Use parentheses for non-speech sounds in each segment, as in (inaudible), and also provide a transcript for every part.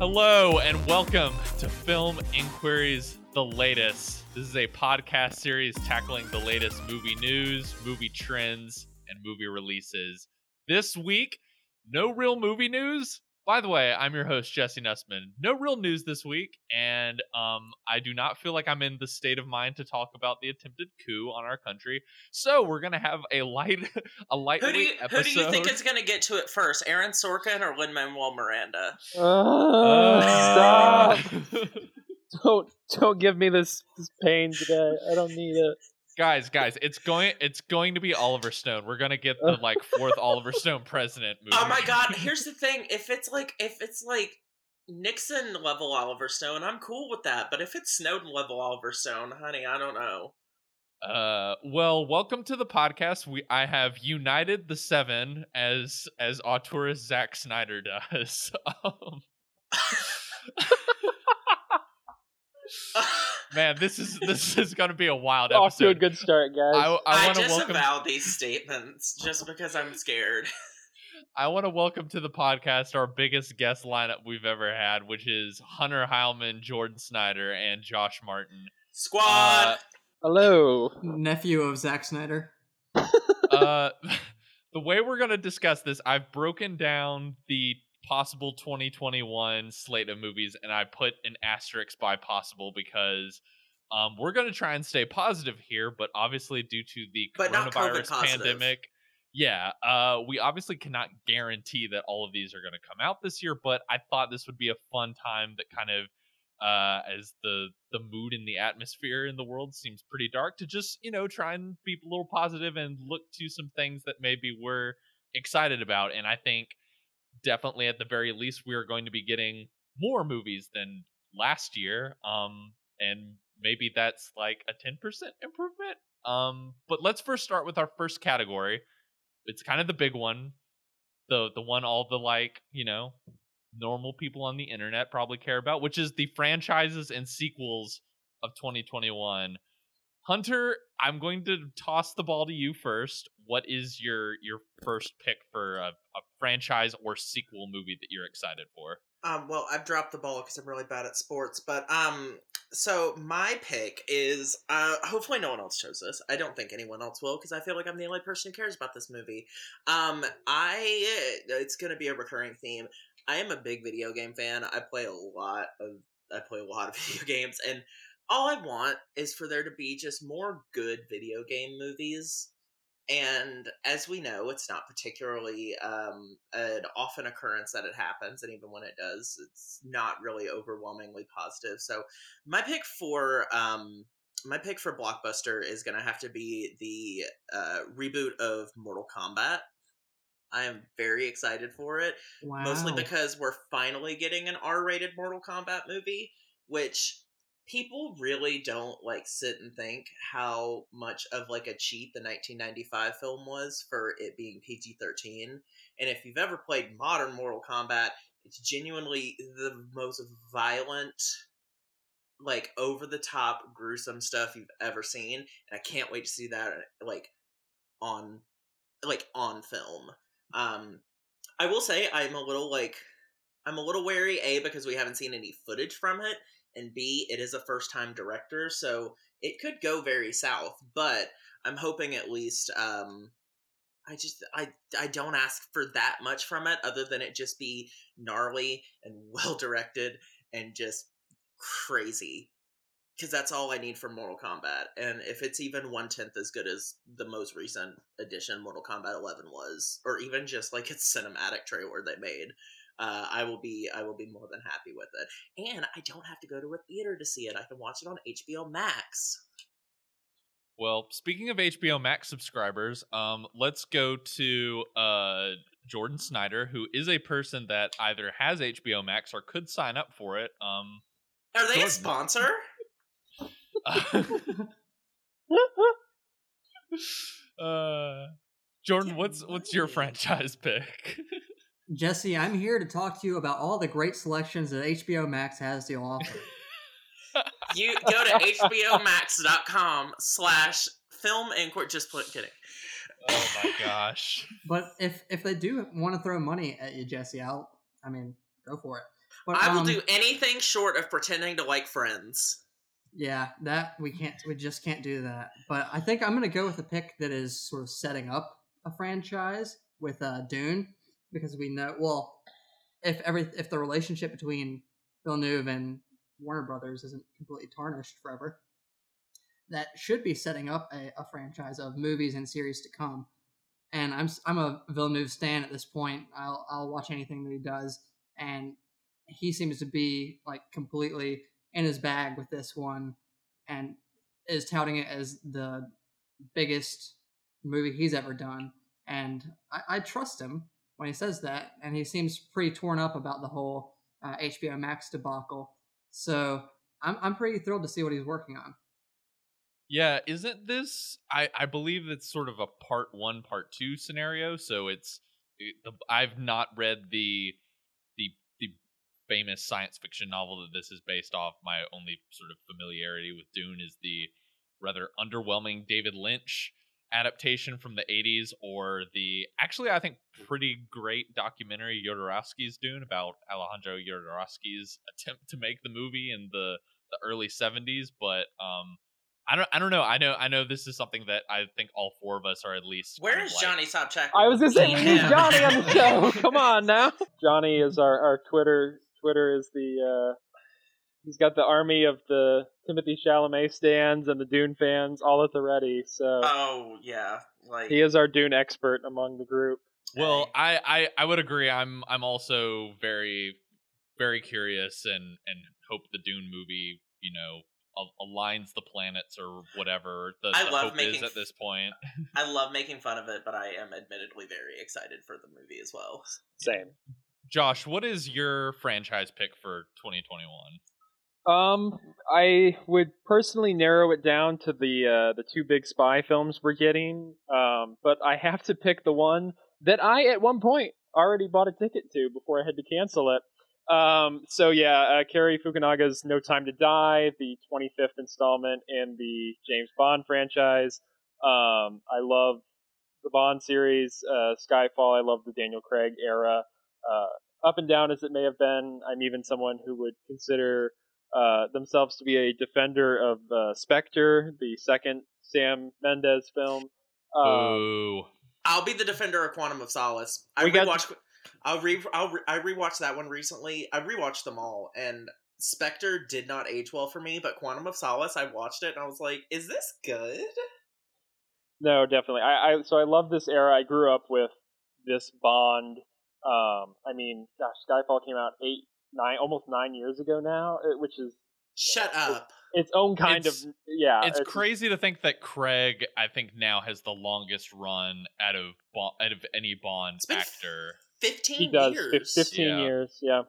Hello and welcome to Film Inquiry's The Latest. This is a podcast series tackling the latest movie news, movie trends, and movie releases. This week, no real movie news. By the way, I'm your host Jesse Nussman. No real news this week, and um, I do not feel like I'm in the state of mind to talk about the attempted coup on our country. So we're gonna have a light, (laughs) a lightweight Who do you episode. who do you think is going to get to it first, Aaron Sorkin or Lin Manuel Miranda? Uh, stop! (laughs) Don't don't give me this, this pain today. I don't need it. Guys guys it's going it's going to be oliver stone we're gonna get the like fourth oliver stone president (laughs) movie Oh my god! (laughs) Here's the thing: if it's like if it's like Nixon level Oliver Stone, I'm cool with that. But if it's Snowden level Oliver Stone, honey, I don't know. uh well welcome to the podcast we i have united the seven as as auteurist Zack snyder does (laughs) um, (laughs) man this is this (laughs) is gonna be a wild Off to a episode good start, guys. i, I I, want to welcome disavow these statements just because I'm scared. (laughs) I want to welcome to the podcast our biggest guest lineup we've ever had, which is Hunter Heilman, Jordan Snyder, and Josh Martin. Squad. Uh, Hello. nephew of Zack Snyder. uh, the way we're going to discuss this, I've broken down the possible 2021 slate of movies, and I put an asterisk by possible because um, we're going to try and stay positive here, but obviously, due to the But coronavirus pandemic, yeah, uh, we obviously cannot guarantee that all of these are going to come out this year. But I thought this would be a fun time that kind of uh, as the the mood and the atmosphere in the world seems pretty dark to just you know try and be a little positive and look to some things that maybe we're excited about and i think definitely at the very least we are going to be getting more movies than last year um and maybe that's like a 10% improvement um but let's first start with our first category it's kind of the big one the the one all the like you know normal people on the internet probably care about, which is the franchises and sequels of 2021. Hunter, I'm going to toss the ball to you first. What is your your first pick for a, a franchise or sequel movie that you're excited for? Um, well, I've dropped the ball because I'm really bad at sports, but um, so my pick is uh, hopefully no one else chose this. I don't think anyone else will because I feel like I'm the only person who cares about this movie. Um, I it's gonna be a recurring theme. I am a big video game fan. I play a lot of I play a lot of (laughs) video games, and all I want is for there to be just more good video game movies. And as we know, it's not particularly um, an often occurrence that it happens, and even when it does, it's not really overwhelmingly positive. So, my pick for um, my pick for blockbuster is going to have to be the uh, reboot of Mortal Kombat. I am very excited for it, Wow. mostly because we're finally getting an R-rated Mortal Kombat movie, which people really don't like sit and think how much of like a cheat the 1995 film was for it being PG-13. And if you've ever played modern Mortal Kombat, it's genuinely the most violent like over the top gruesome stuff you've ever seen and I can't wait to see that like on like on film. Um I will say I'm a little like I'm a little wary a because we haven't seen any footage from it and B it is a first time director so it could go very south but I'm hoping at least um I just I I don't ask for that much from it other than it just be gnarly and (laughs) well directed and just crazy because that's all I need from Mortal Kombat. And if it's even one tenth as good as the most recent edition, Mortal Kombat 11 was, or even just like its cinematic trailer they made, uh, I will be I will be more than happy with it. And I don't have to go to a theater to see it. I can watch it on HBO Max. Well, speaking of HBO Max subscribers, um, let's go to uh, Jordan Snyder, who is a person that either has HBO Max or could sign up for it. Um, Are they a sponsor? (laughs) uh, Jordan, what's what's your franchise pick? (laughs) Jesse, I'm here to talk to you about all the great selections that HBO Max has to offer. (laughs) You go to HBOMax.com slash film inquiry. Just put kidding. oh my gosh! (laughs) but if if they do want to throw money at you, Jesse, I'll I mean, go for it. But, I will um, do anything short of pretending to like Friends. Yeah, that we can't. We just can't do that. But I think I'm gonna go with a pick that is sort of setting up a franchise with uh, Dune because we know. Well, if every if the relationship between Villeneuve and Warner Brothers isn't completely tarnished forever, that should be setting up a, a franchise of movies and series to come. And I'm I'm a Villeneuve stan at this point. I'll I'll watch anything that he does, and he seems to be like completely in his bag with this one, and is touting it as the biggest movie he's ever done. And I, I trust him when he says that, and he seems pretty torn up about the whole uh, HBO Max debacle. So I'm I'm pretty thrilled to see what he's working on. Yeah, isn't this? I I believe it's sort of a part one, part two scenario. So it's it- the I've not read the the the famous science fiction novel that this is based off. My only sort of familiarity with Dune is the rather underwhelming David Lynch adaptation from the 80s or the actually I think pretty great documentary Jodorowsky's Dune about Alejandro Jodorowsky's attempt to make the movie in the the early 70s but um I don't. I don't know. I know. I know. This is something that I think all four of us are at least. Where is kind of is like- Johnny Sobchak? I was gonna say we need Johnny on the show. (laughs) Come on now. Johnny is our, our Twitter. Twitter is the. uh He's got the army of the Timothée Chalamet stands and the Dune fans all at the ready. So Oh yeah, like he is our Dune expert among the group. Well, I, I I would agree. I'm I'm also very very curious and and hope the Dune movie you know aligns the planets or whatever the, I the love hope is at this point. (laughs) I love making fun of it, but I am admittedly very excited for the movie as well. Same. Josh, what is your franchise pick for 2021? Um, I would personally narrow it down to the uh, the two big spy films we're getting. Um, but I have to pick the one that I at one point already bought a ticket to before I had to cancel it. Um, so yeah, uh, Cary Fukunaga's No Time to Die, the 25th installment in the James Bond franchise. Um, I love the Bond series, uh, Skyfall. I love the Daniel Craig era. Uh, up and down as it may have been, I'm even someone who would consider uh, themselves to be a defender of uh, Spectre, the second Sam Mendes film. Um, Boo. I'll be the defender of Quantum of Solace. I We got rewatched. I'll re. I'll re, I rewatched that one recently. I rewatched them all, and Spectre did not age well for me. But Quantum of Solace, I watched it and I was like, "Is this good?" no, definitely. I, I so I love this era. I grew up with this Bond. Um, I mean, gosh, Skyfall came out eight, nine, almost nine years ago now, uh, which is Shut up. its own kind It's- of yeah. it's crazy to think that Craig, I think now has the longest run out of Bond, out of any Bond It's been actor. Fifteen He does years. fifteen Yeah. years. Yeah.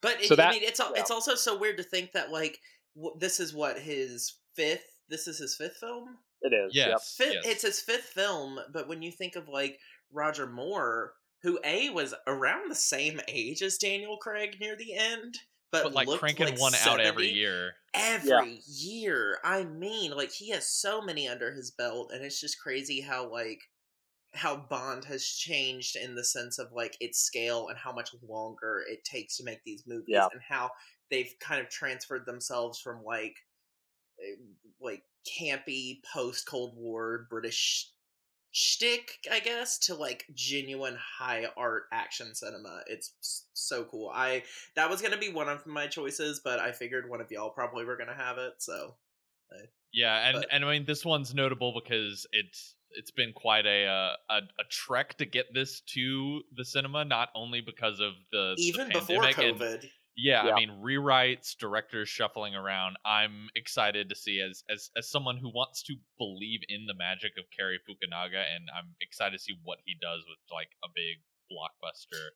But it, So I that- mean, it's yeah. it's also so weird to think that like w- this is what his fifth. This is his fifth film. It is. Yep. Fifth, yes. It's his fifth film. But when you think of like Roger Moore, who a was around the same age as Daniel Craig near the end, but, but like cranking like one out every year. every year. I mean, like he has so many under his belt, and it's just crazy how like how Bond has changed in the sense of like its scale and how much longer it takes to make these movies, Yeah. and how they've kind of transferred themselves from like eh, like campy post Cold War British shtick, I guess, to like genuine high art action cinema. It's so cool. I that was gonna be one of my choices, but I figured one of y'all probably were gonna have it. So Yeah, and But- and I mean this one's notable because it's it's been quite a uh, a a trek to get this to the cinema, not only because of the the even before pandemic and- COVID, yeah, Yeah. I mean rewrites, directors shuffling around. I'm excited to see as as as someone who wants to believe in the magic of Cary Fukunaga, and I'm excited to see what he does with like a big blockbuster.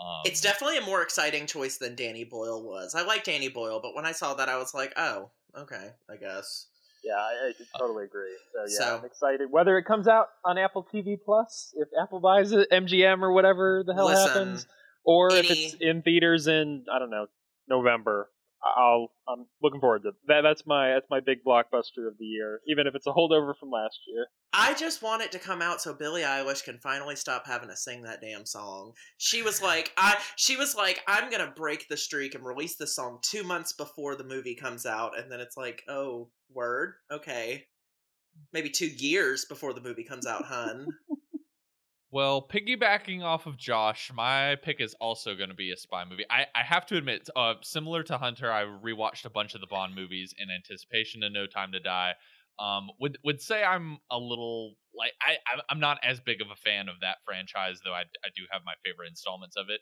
Um, it's definitely a more exciting choice than Danny Boyle was. I like Danny Boyle, but when I saw that, I was like, oh, okay, I guess. Yeah, I, I totally agree. So yeah, So- I'm excited. Whether it comes out on Apple TV Plus, if Apple buys it, MGM or whatever the hell Listen, happens, or if it's in theaters in I don't know November. I'll I'm looking forward to that. That's my that's my big blockbuster of the year, even if it's a holdover from last year. I just want it to come out so Billie Eilish can finally stop having to sing that damn song. She was like, I she was like, I'm gonna break the streak and release the song two months before the movie comes out, and then it's like, oh, word, okay, maybe two years before the movie comes out, hun. Well, piggybacking off of Josh, my pick is also going to be a spy movie. I, I have to admit, uh, similar to Hunter, I rewatched a bunch of the Bond movies in anticipation of No Time to Die. Um, would would say I'm a little like I I'm not as big of a fan of that franchise, though I I do have my favorite installments of it.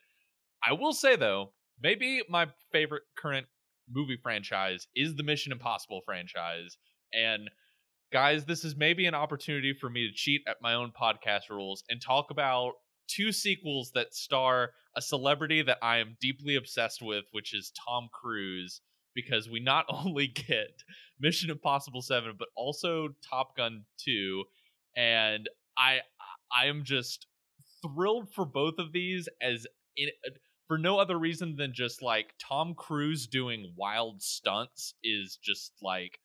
I will say though, maybe my favorite current movie franchise is the Mission Impossible franchise, and guys, this is maybe an opportunity for me to cheat at my own podcast rules and talk about two sequels that star a celebrity that I am deeply obsessed with, which is Tom Cruise, because we not (laughs) only get Mission Impossible 7, but also Top Gun 2. And I I am just thrilled for both of these as in for no other reason than just like Tom Cruise doing wild stunts is just like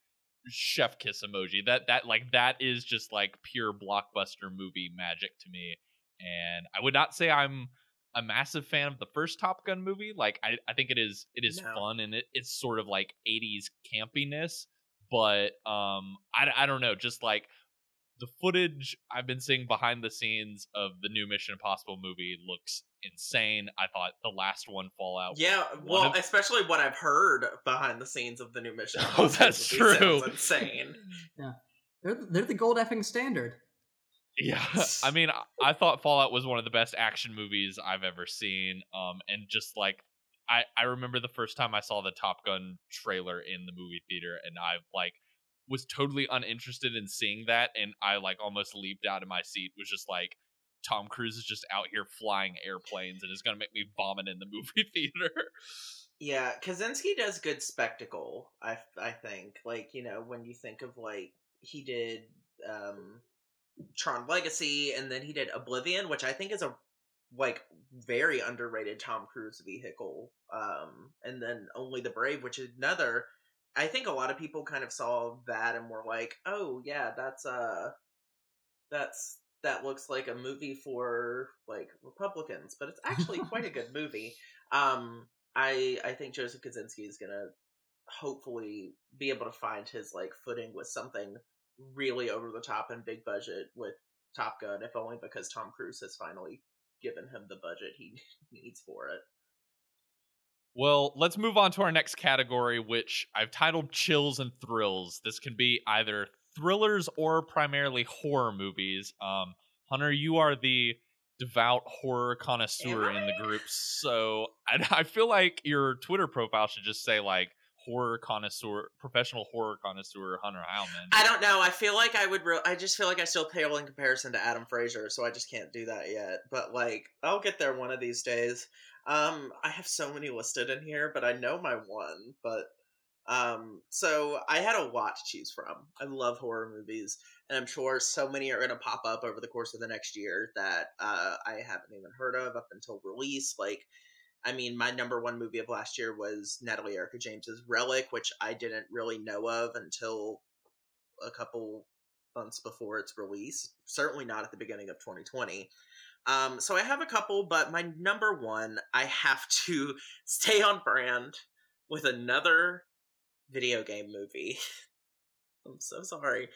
chef kiss emoji. That that like that is just like pure blockbuster movie magic to me. And I would not say I'm a massive fan of the first Top Gun movie. Like I, I think it is it is no. fun and it, it's sort of like 80s campiness, but um I, I don't know, just like the footage I've been seeing behind the scenes of the new Mission Impossible movie looks insane. I thought the last one Fallout. Yeah, well, of... especially what I've heard behind the scenes of the new Mission. (laughs) Impossible Oh, that's true. insane. (laughs) yeah, they're they're the gold effing standard. Yeah, (laughs) I mean, I thought Fallout was one of the best action movies I've ever seen. Um, and just like I I remember the first time I saw the Top Gun trailer in the movie theater, and I like was totally uninterested in seeing that, and I like almost leaped out of my seat. Was just like Tom Cruise is just out here flying airplanes and is gonna make me vomit in the (laughs) movie theater. Yeah, Kosinski does good spectacle. I I think like you know when you think of like he did um Tron Legacy and then he did Oblivion, which I think is a like very underrated Tom Cruise vehicle. Um, and then Only the Brave, which is another I think a lot of people kind of saw that and were like, "Oh yeah, that's uh that's that looks like a movie for like Republicans, but it's actually (laughs) quite a good movie." Um I I think Joseph Kosinski is going to hopefully be able to find his like footing with something really over the top and big budget with Top Gun, if only because Tom Cruise has finally given him the budget he (laughs) needs for it. Well, let's move on to our next category, which I've titled Chills and Thrills. This can be either thrillers or primarily horror movies. Um, Hunter, you are the devout horror connoisseur in the group, so (laughs) I, I feel like your Twitter profile should just say like horror connoisseur, professional horror connoisseur Hunter Heilman. I don't know. I feel like I would. Re- I just feel like I still pale in comparison to Adam Frazier, so I just can't do that yet. But like, I'll get there one of these days. Um, I have so many listed in here, but I know my one. But um, so I had a lot to choose from. I love horror movies, and I'm sure so many are going to pop up over the course of the next year that uh, I haven't even heard of up until release. Like, I mean, my number one movie of last year was Natalie Erika James's Relic, which I didn't really know of until a couple months before its release. Certainly not at the beginning of 2020. Um, so I have a couple, but my number one, I have to (laughs) stay on brand with another video game movie. (laughs) I'm so sorry.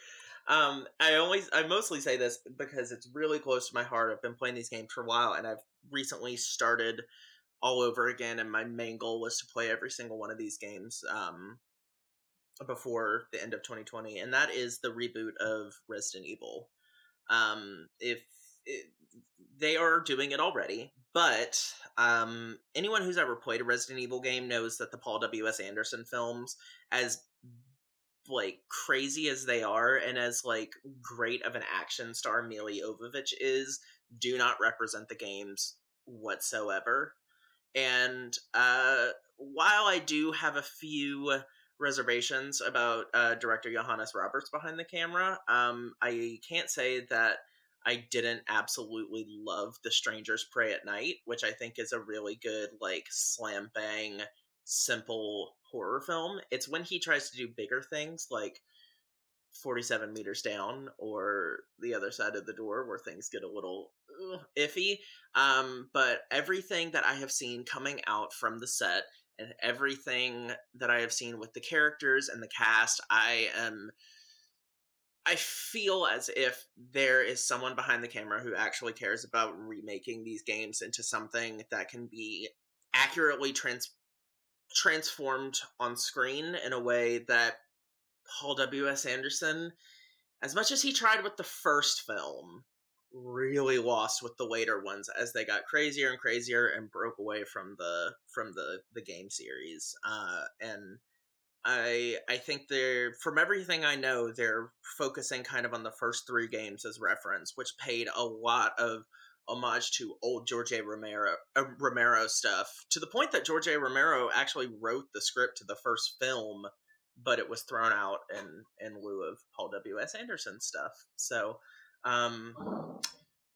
Um, I always, I mostly say this because it's really close to my heart. I've been playing these games for a while, and I've recently started all over again. And my main goal was to play every single one of these games um, before the end of 2020, and that is the reboot of Resident Evil. Um, if it, they are doing it already, but um, anyone who's ever played a Resident Evil game knows that the Paul W S Anderson films, as like crazy as they are, and as like great of an action star Milla Jovovich is, do not represent the games whatsoever. And uh, while I do have a few reservations about uh, director Johannes Roberts behind the camera, um, I can't say that I didn't absolutely love The Strangers Prey at Night, which I think is a really good like slam bang simple horror film. It's when he tries to do bigger things like 47 meters down or the other side of the door where things get a little ugh, iffy. Um, but everything that I have seen coming out from the set and everything that I have seen with the characters and the cast, I am. I feel as if there is someone behind the camera who actually cares about remaking these games into something that can be accurately trans- transformed on screen in a way that Paul W.S. Anderson, as much as he tried with the first film, really lost with the later ones as they got crazier and crazier and broke away from the from the the game series. Uh, and I I think they're from everything I know, they're focusing kind of on the first three games as reference, which paid a lot of homage to old George A. Romero uh, Romero stuff to the point that George A. Romero actually wrote the script to the first film but it was thrown out in in lieu of Paul W S Anderson stuff. So um,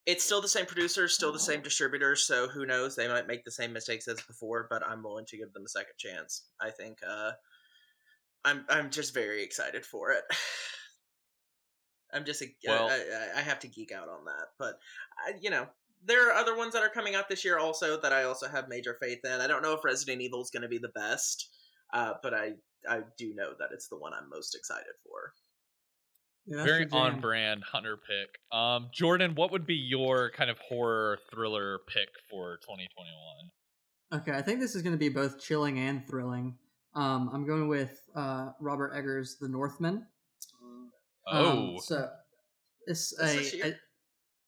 it's still the same producer, still the same distributor. So who knows? They might make the same mistakes as before, but I'm willing to give them a second chance. I think uh, I'm I'm just very excited for it. I'm just a, well, I, I have to geek out on that, but I, you know there are other ones that are coming out this year also that I also have major faith in. I don't know if Resident Evil is going to be the best, uh, but I I do know that it's the one I'm most excited for. Yeah, Very on brand hunter pick. Um, Jordan, what would be your kind of horror thriller pick for 2021? Okay, I think this is going to be both chilling and thrilling. Um, I'm going with uh, Robert Eggers' The Northman. Oh, um, so it's a, a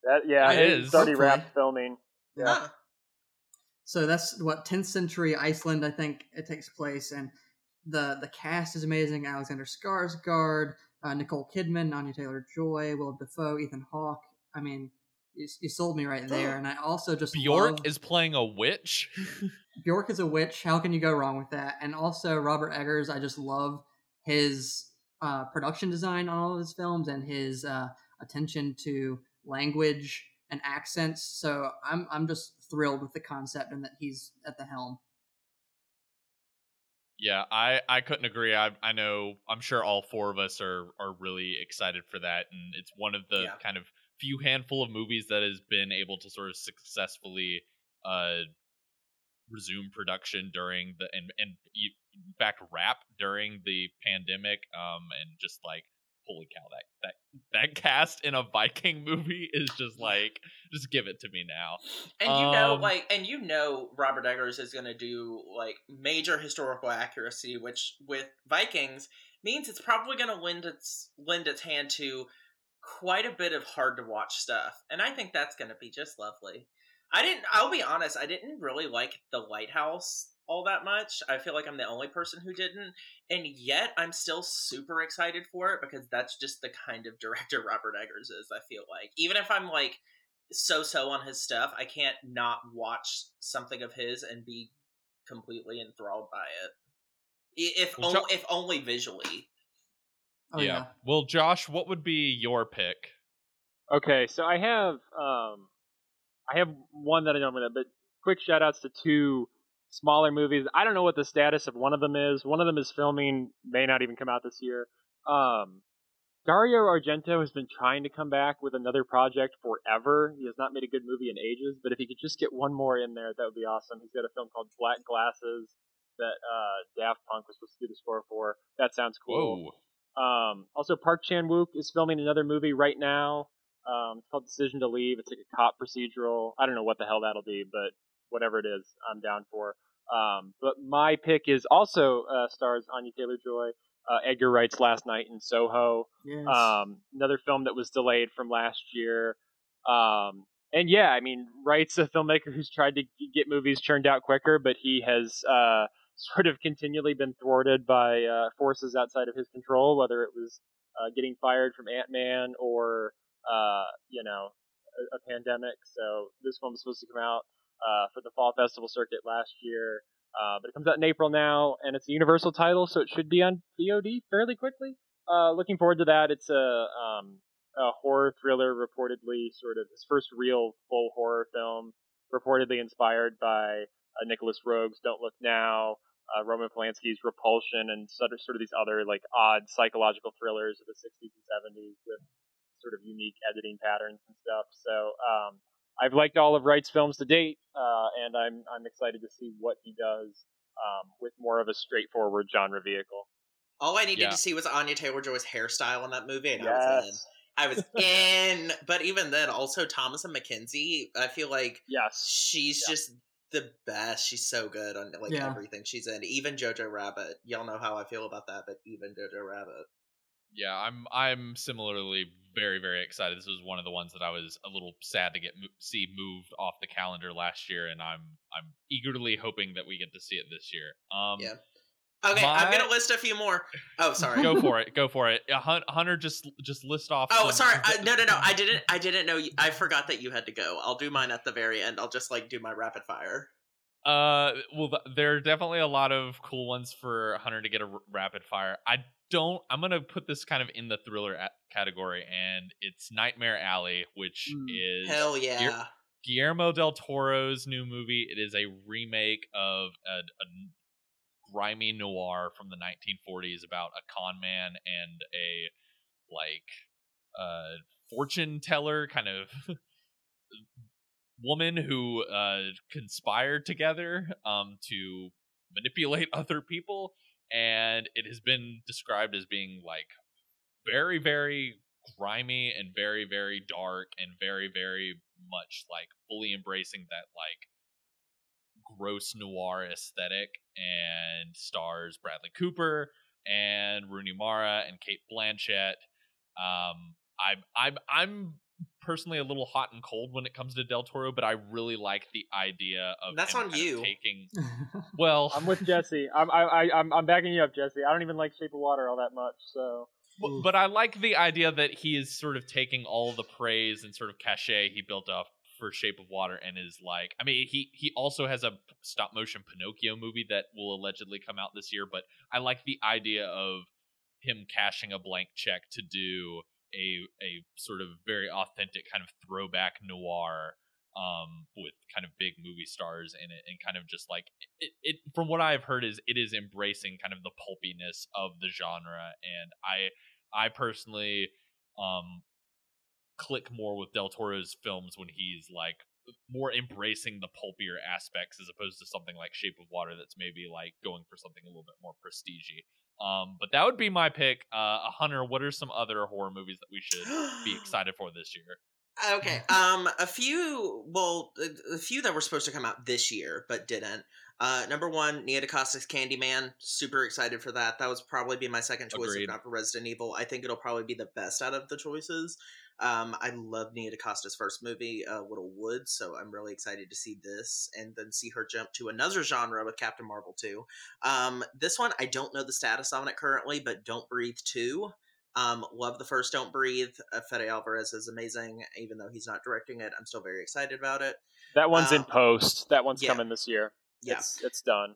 that yeah, it is. Already wrapped filming. Yeah. Ah. So that's what 10th century Iceland, I think it takes place, and the the cast is amazing. Alexander Skarsgård, uh, Nicole Kidman, Anya Taylor Joy, Willem Dafoe, Ethan Hawke. I mean, you, you sold me right there. (gasps) And I also just Bjork love... is playing a witch. (laughs) Bjork is a witch. How can you go wrong with that? And also Robert Eggers. I just love his uh, production design on all of his films and his uh, attention to language and accents. So I'm I'm just thrilled with the concept and that he's at the helm. Yeah, I I couldn't agree. I I know I'm sure all four of us are are really excited for that, and it's one of the yeah. kind of few handful of movies that has been able to sort of successfully uh resume production during the and and in fact wrap during the pandemic um and just like holy cow that that that (laughs) cast in a viking movie is just like just give it to me now. And you um, know like and you know robert eggers is going to do like major historical accuracy which with vikings means it's probably going to lend its lend its hand to quite a bit of hard to watch stuff. And i think that's going to be just lovely i didn't i'll be honest i didn't really like the lighthouse all that much. I feel like I'm the only person who didn't. And yet I'm still super excited for it because that's just the kind of (laughs) director Robert Eggers is, I feel like. Even if I'm like so so on his stuff, I can't not watch something of his and be completely enthralled by it. If well, jo- if only visually. Oh, yeah. yeah. Well, Josh, what would be your pick? Okay, so I have um I have one that I don't know, but quick shout outs to two smaller movies. I don't know what the status of one of them is. One of them is filming, may not even come out this year. Um, Dario Argento has been trying to come back with another project forever. He has not made a good movie in ages, but if he could just get one more in there, that would be awesome. He's got a film called Black Glasses that uh, Daft Punk was supposed to do the score for. That sounds cool. Um, also, Park Chan Wook is filming another movie right now. Um, it's called Decision to Leave. It's like a cop procedural. I don't know what the hell that'll be, but whatever it is, I'm down for. Um, but my pick is also uh, stars Anya Taylor Joy. Uh, Edgar Wright's Last Night in Soho. Yes. Um, another film that was delayed from last year. Um, and yeah, I mean, Wright's a filmmaker who's tried to get movies churned out quicker, but he has uh, (laughs) sort of continually been thwarted by uh, forces outside of his control, whether it was uh, getting fired from Ant Man or, uh, you know, a, a pandemic. So this one was supposed to come out uh, for the fall festival circuit last year. Uh, but it comes out in April now, and it's a Universal title, so it should be on VOD fairly quickly. Uh, looking forward to that. It's a, um, a horror thriller, reportedly sort of his first real full horror film, reportedly inspired by uh, Nicolas Roeg's Don't Look Now. uh, Roman Polanski's Repulsion and sort of sort of these other like odd psychological thrillers of the 60s and 70s with sort of unique editing patterns and stuff. So um, I've liked all of Wright's films to date, uh, and I'm I'm excited to see what he does um, with more of a straightforward genre vehicle. All I needed Yeah. to see was Anya Taylor Joy's hairstyle in that movie, and I was in. Yes, I was (laughs) in. But even then, also Thomasin McKenzie, I feel like yes, she's Yeah. just the best. She's so good on like Yeah. everything she's in. Even Jojo Rabbit. Y'all know how I feel about that, but even Jojo Rabbit. Yeah, I'm I'm similarly very very excited. This was one of the ones that I was a little sad to get see moved off the calendar last year, and I'm I'm eagerly hoping that we get to see it this year. Um, Yeah. Okay, I'm gonna list a few more. Oh, sorry. go for it, (laughs) go for it. Hunter, just just list off. Oh, some- sorry. (laughs) I, no, no, no. I didn't. I didn't know. You, I forgot that you had to go. I'll do mine at the very end. I'll just like do my rapid fire. Uh, well, th- there are definitely a lot of cool ones for Hunter to get a r- rapid fire. I don't. I'm gonna put this kind of in the thriller category, and it's Nightmare Alley, which Mm, is Hell yeah. Guillermo del Toro's new movie. It is a remake of a, a grimy noir from the 1940s about a con man and a like uh fortune teller kind of (laughs) woman who uh conspired together um to manipulate (laughs) other people and it has been described as being like very very grimy and very very dark and very very much like fully embracing that like gross noir aesthetic and stars Bradley Cooper and Rooney Mara and Cate Blanchett. Um, I'm I'm I'm personally a little hot and cold when it comes to Del Toro, but I really like the idea of That's him on kind of you. taking. (laughs) Well, I'm with Jesse. I'm I, I, I'm I'm backing you up, Jesse. I don't even like Shape of Water all that much, so But, but I like the idea that he is sort of taking all the praise and sort of cachet he built up for Shape of Water and is like, I mean, he he also has a stop motion Pinocchio movie that will allegedly come out this year, but I like the idea of him cashing a blank check to do a a sort of very authentic kind of throwback noir um with kind of big movie stars in it and kind of just like it, it from what i've heard is it is embracing kind of the pulpiness of the genre. And i i personally um click more with del toro's films when he's like more embracing the pulpier aspects as opposed to something like shape of water that's maybe like going for something a little bit more prestige um but that would be my pick uh hunter what are some other horror movies that we should be (gasps) excited for this year Okay. Um, a few. Well, a, a few that were supposed to come out this year but didn't. Uh, number one, Nia DaCosta's Candyman. Super excited for that. That was probably be my second choice Agreed. if not for Resident Evil. I think it'll probably be the best out of the choices. Um, I love Nia DaCosta's first movie, uh, Little Woods, so I'm really excited to see this and then see her jump to another genre with Captain Marvel 2. Um, this one, I don't know the status on it currently, but Don't Breathe 2. Um, love the first Don't Breathe. Uh, Fede Alvarez is amazing, even though he's not directing it. I'm still very excited about it. that one's in Um, post. That one's yeah. coming this year. Yeah. It's, it's done.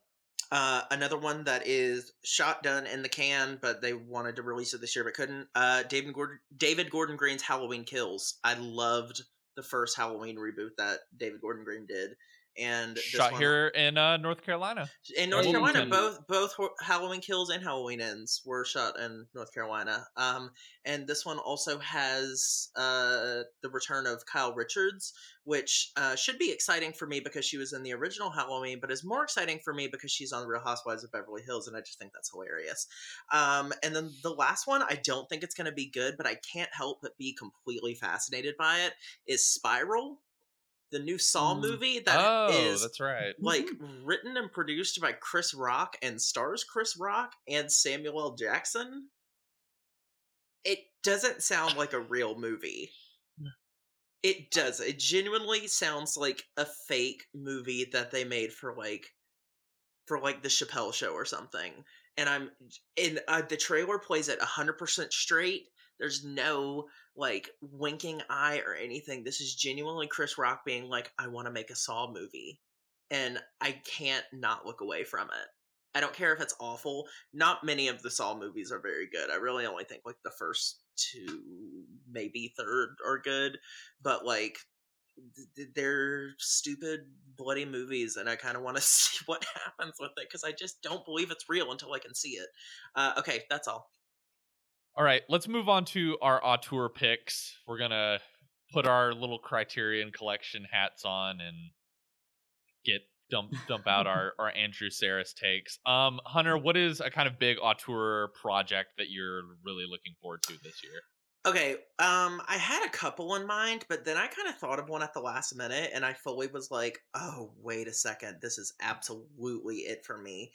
Uh, another one that is shot done in the can, but they wanted to release it this year but couldn't. Uh, David Gordon, David Gordon Green's Halloween Kills. I loved the first Halloween reboot that David Gordon Green did, and this shot one- here in uh north carolina in North Hey, Carolina. Both both Halloween Kills and Halloween Ends were shot in North Carolina. Um, and this one also has uh the return of Kyle Richards, which uh, should be exciting for me because she was in the original Halloween, but is more exciting for me because she's on the Real Housewives of Beverly Hills, and I just think that's hilarious. Um, and then the last one, I don't think it's going to be good, but I can't help but be completely fascinated by it. Is Spiral, the new Saw Mm. movie that oh is that's right like written and produced by Chris Rock and stars Chris Rock and Samuel L. Jackson. It doesn't sound like a real movie. It does. It genuinely sounds like a fake movie that they made for like for like the Chappelle show or something. And I'm in uh, the trailer plays it 100% straight. There's no like winking eye or anything. This is genuinely Chris Rock being like I want to make a Saw movie and I can't not look away from it. I don't care if it's awful. Not many of the Saw movies are very good. I really only think like the first two, maybe third, are good. But like they're stupid, bloody movies, and I kind of want to (laughs) see what happens with it because I just don't believe it's real until I can see it. Uh, okay, that's all. All right, let's move on to our auteur picks. We're gonna put our little Criterion Collection hats on and get dump dump out our (laughs) our Andrew Sarris takes. Um, Hunter, what is a kind of big auteur project that you're really looking forward to this year? Okay, um, I had a couple in mind, but then I kind of thought of one at the last minute, and I fully was like, "Oh, wait a second, this is absolutely it for me."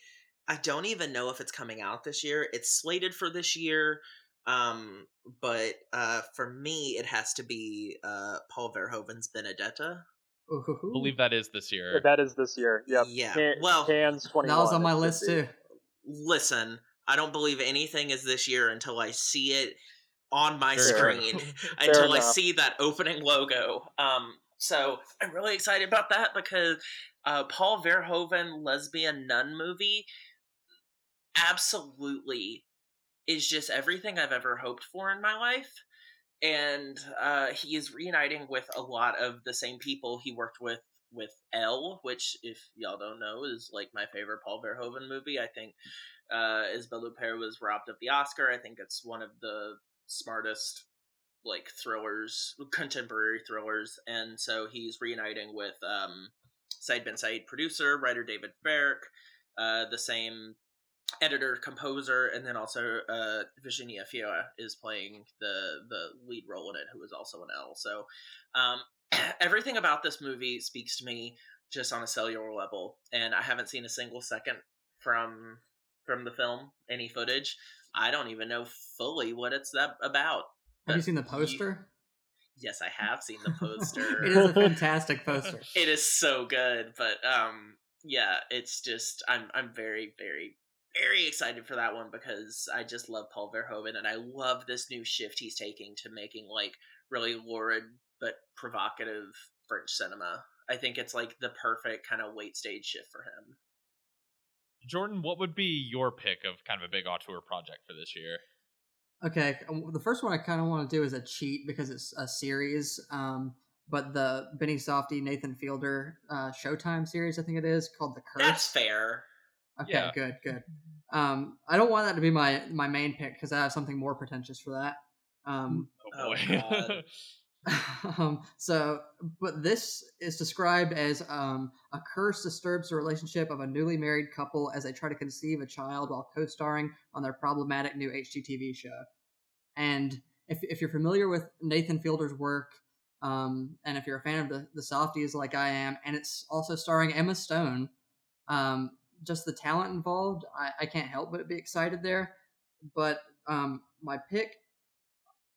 I don't even know if it's coming out this year. It's slated for this year, um, but uh, for me, it has to be uh, Paul Verhoeven's Benedetta. I believe that is this year. That is this year. Yep. Yeah. Can- well, Cannes 21. that was on my list too. listen, I don't believe anything is this year until I see it on my Fair. screen. (laughs) (laughs) until I see that opening logo. Um, so I'm really excited about that because uh, Paul Verhoeven lesbian nun movie absolutely is just everything I've ever hoped for in my life. And uh, he is reuniting with a lot of the same people he worked with with Elle, which, if y'all don't know, is like my favorite Paul Verhoeven movie. I think uh, Isabelle Huppert was robbed of the Oscar. I think it's one of the smartest like thrillers, contemporary thrillers, and so he's reuniting with um, Said Ben Said, producer, writer David Ferrick, uh, the same editor, composer, and then also uh, Virginie Efira is playing the the lead role in it, who is also an Elle. So um, (clears throat) everything about this movie speaks to me just on a cellular level, and I haven't seen a single second from from the film, any footage. I don't even know fully what it's that about. Have you seen the you- poster? Yes, I have seen the (laughs) poster. it is a (laughs) fantastic poster. it is so good, but um yeah, it's just I'm I'm very very very excited for that one because I just love Paul Verhoeven and I love this new shift he's taking to making like really lurid but provocative French cinema. I think it's like the perfect kind of late stage shift for him. Jordan, what would be your pick of kind of a big auteur project for this year? Okay, the first one I kind of want to do is a cheat because it's a series. Um, but the Benny Safdie, Nathan Fielder uh, Showtime series, I think it is called The Curse. That's fair. Okay, Yeah. good, good. Um, I don't want that to be my my main pick because I have something more pretentious for that. Um, Oh Oh, boy. (laughs) (laughs) Um, so, but this is described as um, a curse disturbs the relationship of a newly married couple as they try to conceive a child while co-starring on their problematic new HGTV show. And if if you're familiar with Nathan Fielder's work, um, and if you're a fan of the the Safdies like I am, and it's also starring Emma Stone, um, just the talent involved, I, I can't help but be excited there. But um, my pick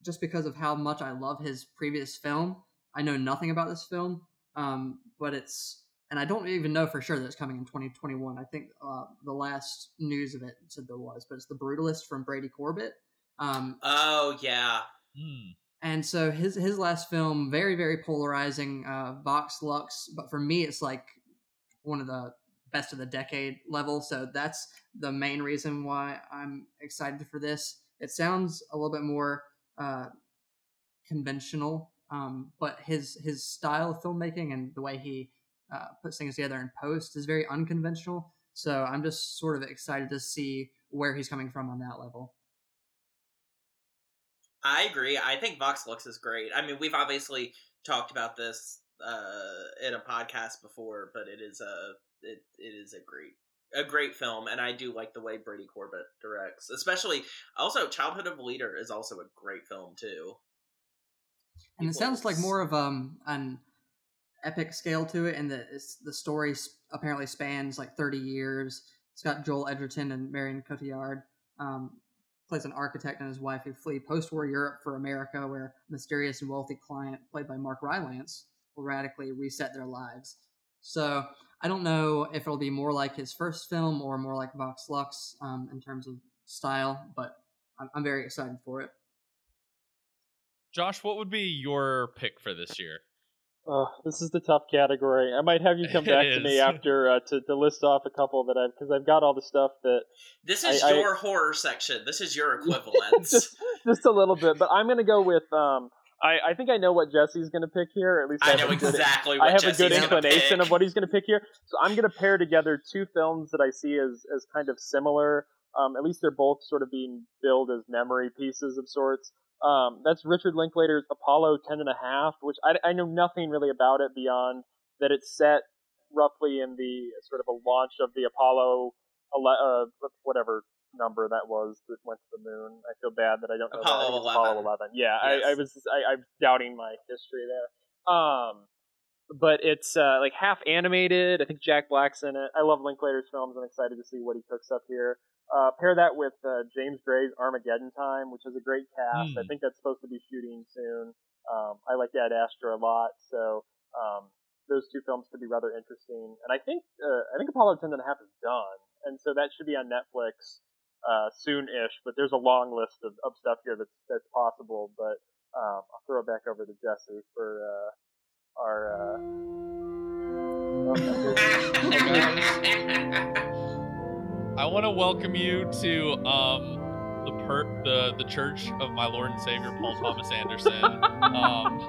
just because of how much I love his previous film. I know nothing about this film, um, but it's and I don't even know for sure that it's coming in 2021. I think uh, the last news of it said there was, but it's The Brutalist from Brady Corbet. Um, Oh yeah. Hmm. and so his his last film, very very polarizing, uh, Vox Lux. But for me, it's like one of the best of the decade level. So that's the main reason why I'm excited for this. It sounds a little bit more uh, conventional, um, but his his style of filmmaking and the way he uh, puts things together in post is very unconventional. So I'm just sort of excited to see where he's coming from on that level. I agree. I think Vox Lux is great. I mean, we've obviously talked about this uh, in a podcast before, but it is a it, it is a great a great film, and I do like the way Brady Corbet directs, especially also Childhood of a Leader is also a great film too. and it sounds like more of um an epic scale to it and the it's, the story apparently spans like 30 years. It's got joel edgerton and marion cotillard um, plays an architect and his wife who flee post-war europe for america where a mysterious and wealthy client played by mark rylance will radically reset their lives. So i don't know if it'll be more like his first film or more like vox lux um, in terms of style but I'm, I'm very excited for it Josh, what would be your pick for this year? Oh, this is the tough category. I might have you (laughs) come back to me (laughs) after uh, to, to list off a couple that I've because I've got all the stuff that This is I- your horror section. This is your (laughs) equivalent, just just a little bit. But I'm gonna go with um I, I think I know what Jesse's going to pick here. At least I, I know have a good, exactly what I have Jesse's a good inclination of what he's going to pick here. So I'm going to pair together two films that I see as as kind of similar. Um, at least they're both sort of being billed as memory pieces of sorts. Um, that's Richard Linklater's Apollo 10 and a half, which I, I know nothing really about it beyond that it's set roughly in the sort of a launch of the Apollo, uh, whatever number that was that went to the moon. I feel bad that I don't know. that. I Apollo think it's Apollo 11. 11. Yeah, I, I was I, I'm doubting my history there. Um, but it's uh, like half animated. I think Jack Black's in it. I love Linklater's films. I'm excited to see what he cooks up here. Uh, pair that with uh, James Gray's Armageddon Time, which is a great cast. I Hmm. think that's supposed to be shooting soon. Um, I like Ad Astra a lot, so um, those two films could be rather interesting. And I think uh, I think Apollo 10 and a half is done, and so that should be on Netflix uh, soon-ish. But there's a long list of, of stuff here that's that's possible. But um, I'll throw it back over to Jesse for uh, our. Uh, (laughs) I want to welcome you to um the per the the Church of my Lord and Savior Paul (laughs) Thomas Anderson. Um,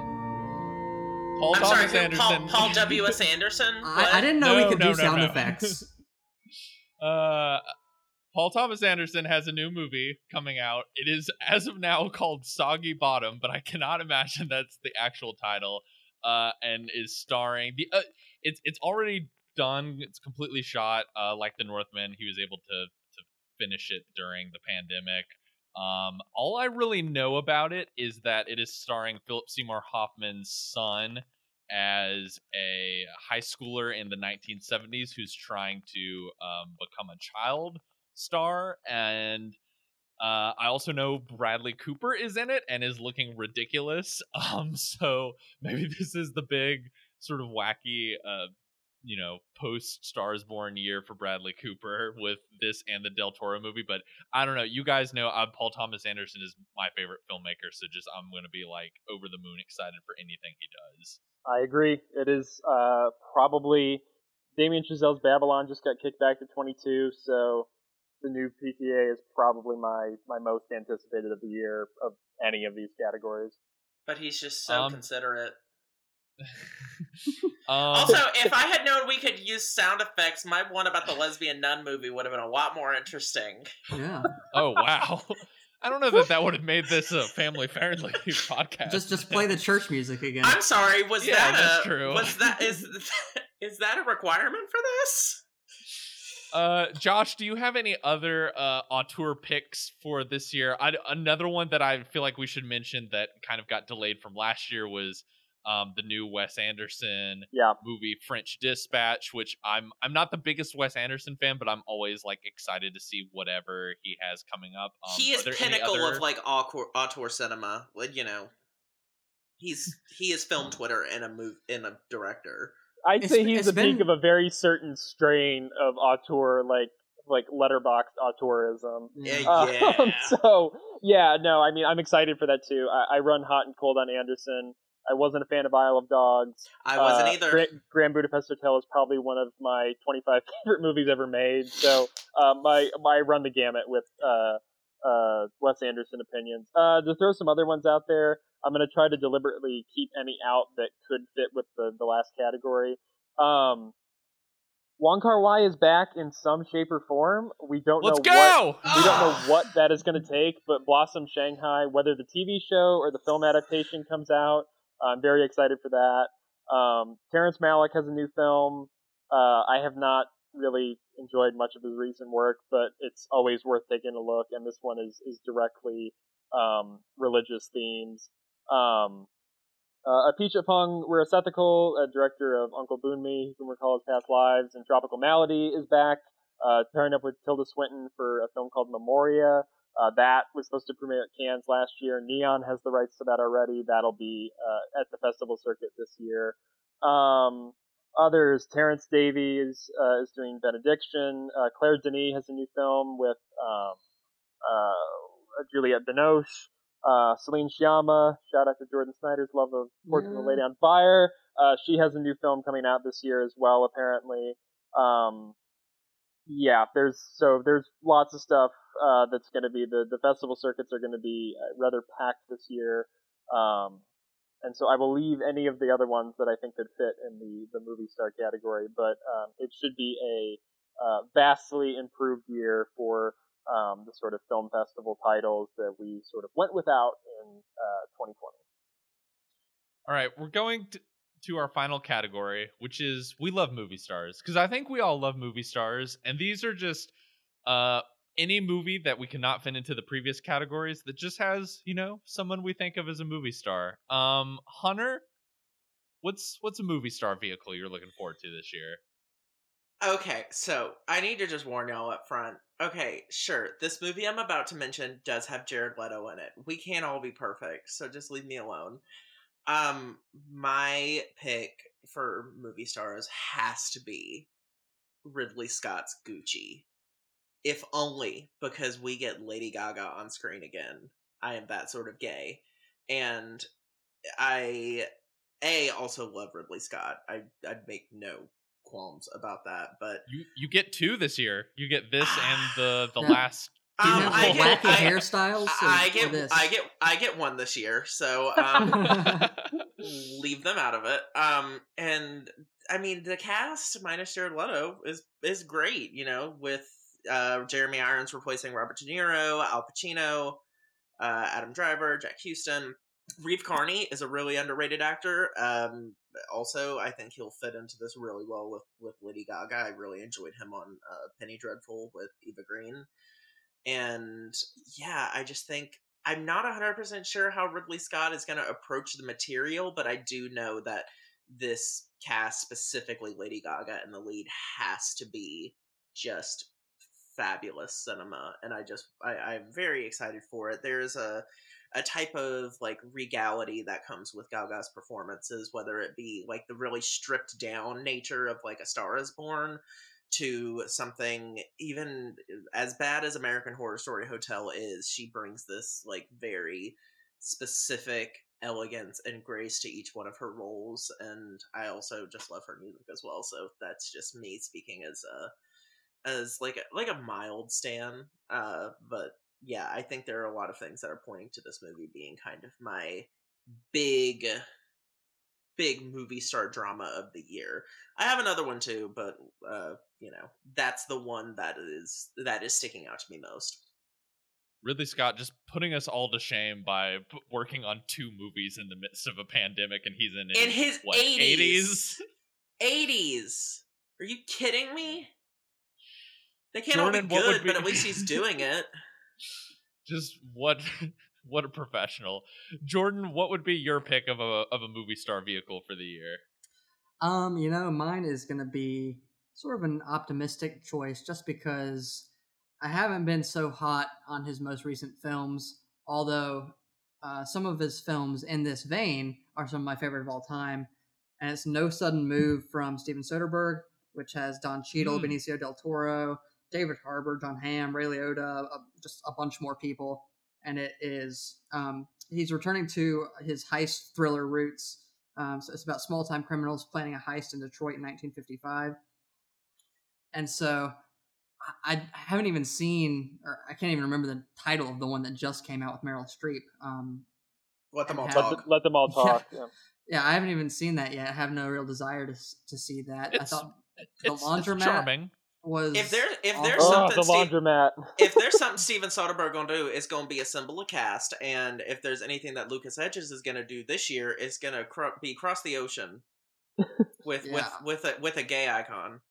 Paul I'm Thomas sorry, Anderson. Paul, Paul W. S. (laughs) Anderson. I, I didn't know No, we could no, do no, sound no. effects. Uh, Paul Thomas Anderson has a new movie coming out. It is, as of now, called Soggy Bottom, but I cannot (laughs) imagine that's the actual title. Uh, and is starring the. Uh, it's it's already done. It's completely shot. Uh, like the Northman, he was able to to finish it during the pandemic. Um, all I really know about it is that it is starring Philip Seymour Hoffman's son as a high schooler in the 1970s who's trying to um, become a child star and uh, I also know Bradley Cooper is in it and is looking ridiculous. (laughs) Um, so maybe this is the big sort of wacky, uh, you know, post Stars Born year for Bradley Cooper with this and the Del Toro movie. But I don't know. You guys know uh, Paul Thomas Anderson is my favorite filmmaker, so just I'm going to be like over the moon excited for anything he does. I agree. It is uh, probably Damien Chazelle's Babylon just got kicked back to 22, so the new PTA is probably my my most anticipated of the year of any of these categories. But he's just so Um, considerate. (laughs) um, Also, if I had known we could use sound effects, my one about the lesbian nun movie would have been a lot more interesting. Yeah, (laughs) oh wow. (laughs) I don't know that that would have made this a family friendly podcast. just just play the church music again. I'm sorry. Was Yeah, that that's a, true. Was that is is that a requirement for this? Uh, Josh, do you have any other uh auteur picks for this year? I, another one that I feel like we should mention that kind of got delayed from last year was um the new Wes Anderson Yeah, movie French Dispatch, which I'm I'm not the biggest Wes Anderson fan, but I'm always like excited to see whatever he has coming up. Um, he is there pinnacle other- of like auteur, auteur cinema. Like you know, he's he is film Twitter and a move in a director. I'd It's- say he's it's the peak of a very certain strain of auteur, like like Letterboxd auteurism. Yeah, Yeah. Uh, yeah. (laughs) so yeah, no, I mean I'm excited for that too. I, I run hot and cold on Anderson. I wasn't a fan of Isle of Dogs. I wasn't Uh, either. Grand, Grand Budapest Hotel is probably one of my 25 (laughs) favorite movies ever made. So uh, my my run the gamut with uh, uh, Wes Anderson opinions. Uh, to throw some other ones out there, I'm going to try to deliberately keep any out that could fit with the the last category. Um, Wong Kar Wai is back in some shape or form. We don't Let's know what we don't know Ah! what that is going to take, but Blossom Shanghai, whether the TV show or the film adaptation comes out, I'm very excited for that. Um, Terrence Malick has a new film. Uh, I have not really enjoyed much of his recent work, but it's always worth taking a look. And this one is is directly um, religious themes. Um, uh, Apichatpong Weerasethakul, a director of Uncle Boonmee, who can recall his past lives, and Tropical Malady is back, uh, pairing up with Tilda Swinton for a film called Memoria. Uh, that was supposed to premiere at Cannes last year. Neon has the rights to that already. That'll be uh, at the festival circuit this year. Um, others, Terence Davies uh, is doing Benediction. Uh, Claire Denis has a new film with um, uh, Juliette Binoche. Uh, Celine Sciamma, shout out to Jordan Snyder's love of Portrait of a Lady on Fire. Uh, she has a new film coming out this year as well, apparently. Um, yeah, there's so there's lots of stuff uh, that's going to be the the festival circuits are going to be uh, rather packed this year. Um, and so I will leave any of the other ones that I think could fit in the the movie star category. But um, it should be a uh, vastly improved year for um, the sort of film festival titles that we sort of went without in uh, 2020. All right, we're going to, to our final category, which is we love movie stars because I think we all love movie stars, and these are just uh, any movie that we cannot fit into the previous categories that just has you know someone we think of as a movie star. Um, Hunter, what's what's a movie star vehicle you're looking forward to this year? Okay, so I need to just warn y'all up front. Okay, sure, this movie I'm about to mention does have Jared Leto in it. We can't all be perfect, so just leave me alone. Um, my pick for movie stars has to be Ridley Scott's Gucci. If only because we get Lady Gaga on screen again. I am that sort of gay. And I A also love Ridley Scott. I I'd make no qualms about that, but You you get two this year. You get this and (sighs) the the Yeah. last. Do you um, have I get wacky I, hairstyles? or- I get this? I get I get one this year, so um (laughs) leave them out of it. Um, and I mean, the cast minus Jared Leto is is great. You know, with uh, Jeremy Irons replacing Robert De Niro, Al Pacino, uh, Adam Driver, Jack Huston. Reeve Carney is a really underrated actor. Um, also, I think he'll fit into this really well with with Lady Gaga. I really enjoyed him on uh, Penny Dreadful with Eva Green, and yeah, I just think I'm not 100% sure how Ridley Scott is going to approach the material, but I do know that this cast, specifically Lady Gaga in the lead, has to be just fabulous cinema. And I just, I, I'm very excited for it. There's a, a type of like regality that comes with Gaga's performances, whether it be like the really stripped down nature of like A Star is Born to something even as bad as American Horror Story Hotel is, she brings this like very specific elegance and grace to each one of her roles and I also just love her music as well so that's just me speaking as a as like a like a mild stan uh but yeah I think there are a lot of things that are pointing to this movie being kind of my big big movie star drama of the year. I have another one too, but uh, you know, that's the one that is that is sticking out to me most. Ridley Scott just putting us all to shame by p- working on two movies in the midst of a pandemic, and he's in In his 80s. 80s. Are you kidding me? They can't all be good, be- but at least he's doing it. Just what (laughs) what a professional. Jordan, what would be your pick of a of a movie star vehicle for the year? Um, you know, mine is going to be sort of an optimistic choice just because I haven't been so hot on his most recent films, although uh, some of his films in this vein are some of my favorite of all time. And it's No Sudden Move from Steven Soderbergh, which has Don Cheadle, Hmm. Benicio del Toro, David Harbour, Jon Hamm, Ray Liotta, uh, just a bunch more people. And it is, um, he's returning to his heist thriller roots. Um, so it's about small time criminals planning a heist in Detroit in 1955. And so I, I haven't even seen, or I can't even remember the title of the one that just came out with Meryl Streep. Um, Let them all And Let, talk. let them all (laughs) Yeah. talk. Yeah. yeah, I haven't even seen that yet. I have no real desire to to see that. I It's- thought The It's, it's charming. Was If there if there's Oh, something the Steve- if there's (laughs) something Steven Soderbergh gonna do, it's gonna be assemble a cast, and if there's anything that Lucas Hedges is gonna do this year, it's gonna cro- be cross the ocean with Yeah. with with a with a gay icon.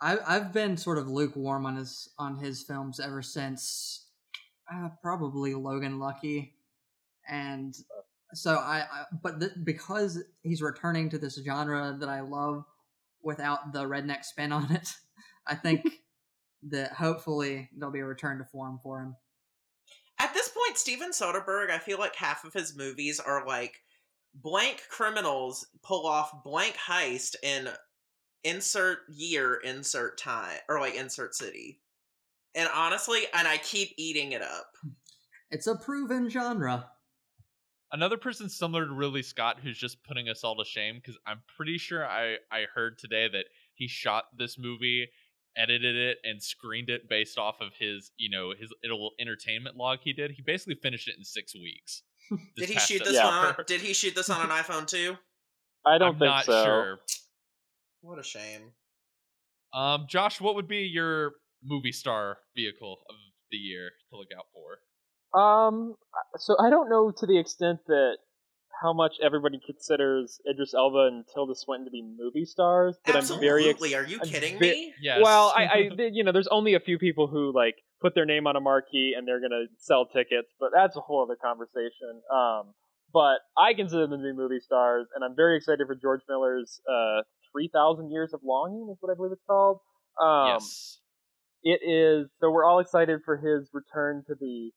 I, I've been sort of lukewarm on his on his films ever since uh, probably Logan Lucky, and so I, I but th- because he's returning to this genre that I love without the redneck spin on it, (laughs) I think that hopefully there'll be a return to form for him. At this point, Steven Soderbergh, I feel like half of his movies are like blank criminals pull off blank heist in insert year, insert time, or like insert city. And honestly, and I keep eating it up. (laughs) It's a proven genre. Another person similar to Ridley Scott who's just putting us all to shame because I'm pretty sure I I heard today that he shot this movie, edited it, and screened it based off of his you know his little entertainment log he did. He basically finished it in six weeks. (laughs) Did he shoot this September. on? Did he shoot this on an iPhone too? I don't I'm think not so. sure. What a shame. Um, Josh, what would be your movie star vehicle of the year to look out for? Um, so I don't know to the extent that how much everybody considers Idris Elba and Tilda Swinton to be movie stars, but I'm very ex- Absolutely. Are you kidding ve- me? Yes. Well, I, I (laughs) you know, there's only a few people who like put their name on a marquee and they're gonna sell tickets, but that's a whole other conversation. Um, but I consider them to be movie stars, and I'm very excited for George Miller's uh, 3,000 Years of Longing is what I believe it's called. Um, yes. it is so we're all excited for his return to the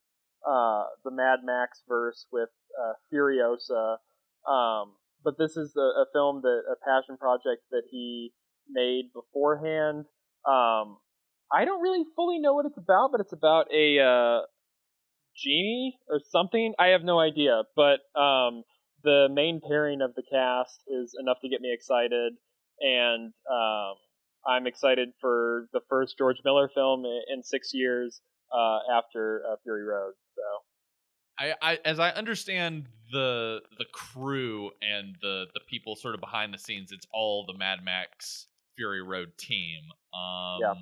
uh the Mad Max verse with uh Furiosa. Um but this is a, a film that a passion project that he made beforehand. Um I don't really fully know what it's about, but it's about a uh genie or something. I have no idea, but um the main pairing of the cast is enough to get me excited and um I'm excited for the first George Miller film i- in six years uh, after uh, Fury Road. So I, I as I understand the the crew and the the people sort of behind the scenes, it's all the Mad Max Fury Road team. Um, Yeah.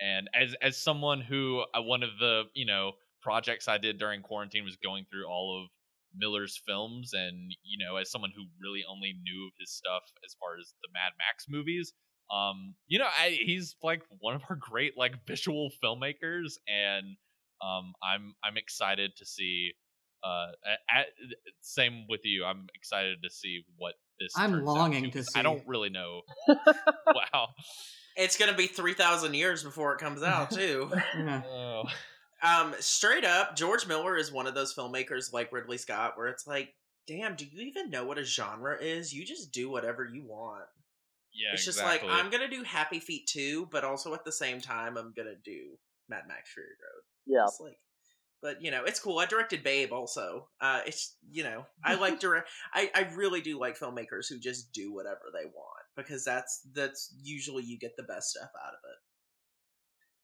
And as as someone who uh, one of the you know projects I did during quarantine was going through all of Miller's films, and you know as someone who really only knew of his stuff as far as the Mad Max movies, um, you know I, he's like one of our great like visual filmmakers, and um, I'm I'm excited to see. Uh, at, same with you. I'm excited to see what this. I'm turns out longing to 'cause I don't really know. (laughs) wow. It's gonna be three thousand years before it comes out too. (laughs) Yeah. Oh. um, straight up, George Miller is one of those filmmakers like Ridley Scott, where it's like, damn, do you even know what a genre is? You just do whatever you want. Yeah. it's just exactly. like I'm gonna do Happy Feet too, but also at the same time I'm gonna do Mad Max Fury Road. Yeah, Just like, but you know, it's cool. I directed Babe also. Uh, it's you know, I like (laughs) direct. I I really do like filmmakers who just do whatever they want because that's that's usually you get the best stuff out of it.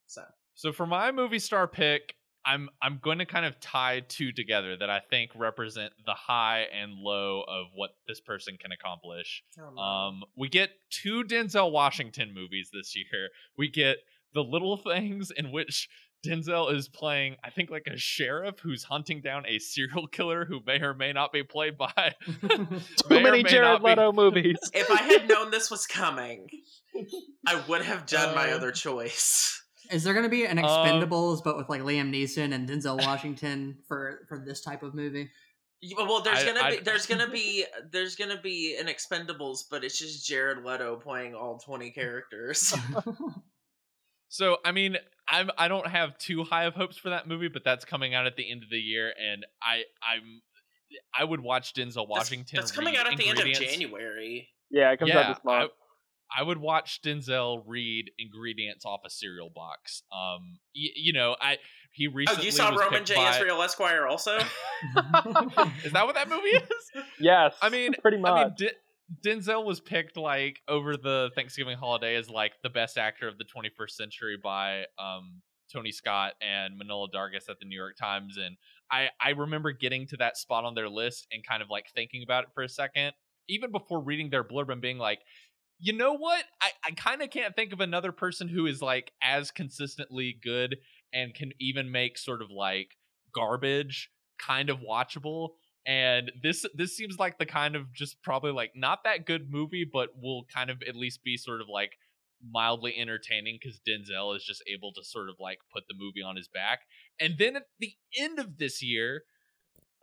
So So for my movie star pick, I'm I'm going to kind of tie two together that I think represent the high and low of what this person can accomplish. oh. Um, we get two Denzel Washington movies this year. We get The Little Things, in which Denzel is playing, I think, like a sheriff who's hunting down a serial (laughs) killer who may or may not be played by. (laughs) (laughs) too many Jared not be- Leto movies. if I had known this was coming, I would have done my Uh, other choice. Is there going to be an Um, Expendables, but with like Liam Neeson and Denzel Washington for for this type of movie? Well, there's I- gonna I- be there's gonna be there's gonna be an Expendables, but it's just Jared Leto playing all twenty characters. So I mean, I'm I don't have too high of hopes for that movie, but that's coming out at the end of the year, and I I'm I would watch Denzel Washington. That's, coming out at the end of. January. Yeah, it comes yeah, out this month. I, I would watch Denzel read ingredients off a cereal box. Um, y- you know, I he Oh, recently you saw was Roman J. by- Israel Esquire also? (laughs) Is that what that movie is? (laughs) yes, I mean, pretty much. I mean, D- Denzel was picked like over the Thanksgiving holiday as like the best actor of the 21st century by um Tony Scott and Manohla Dargis at the New York Times, and I I remember getting to that spot on their list and kind of like thinking about it for a second, even before reading their blurb and being like. You know what? I, I kind of can't think of another person who is like as consistently good and can even make sort of like garbage kind of watchable and this this seems like the kind of just probably like not that good movie but will kind of at least be sort of like mildly entertaining because denzel is just able to sort of like put the movie on his back. And then at the end of this year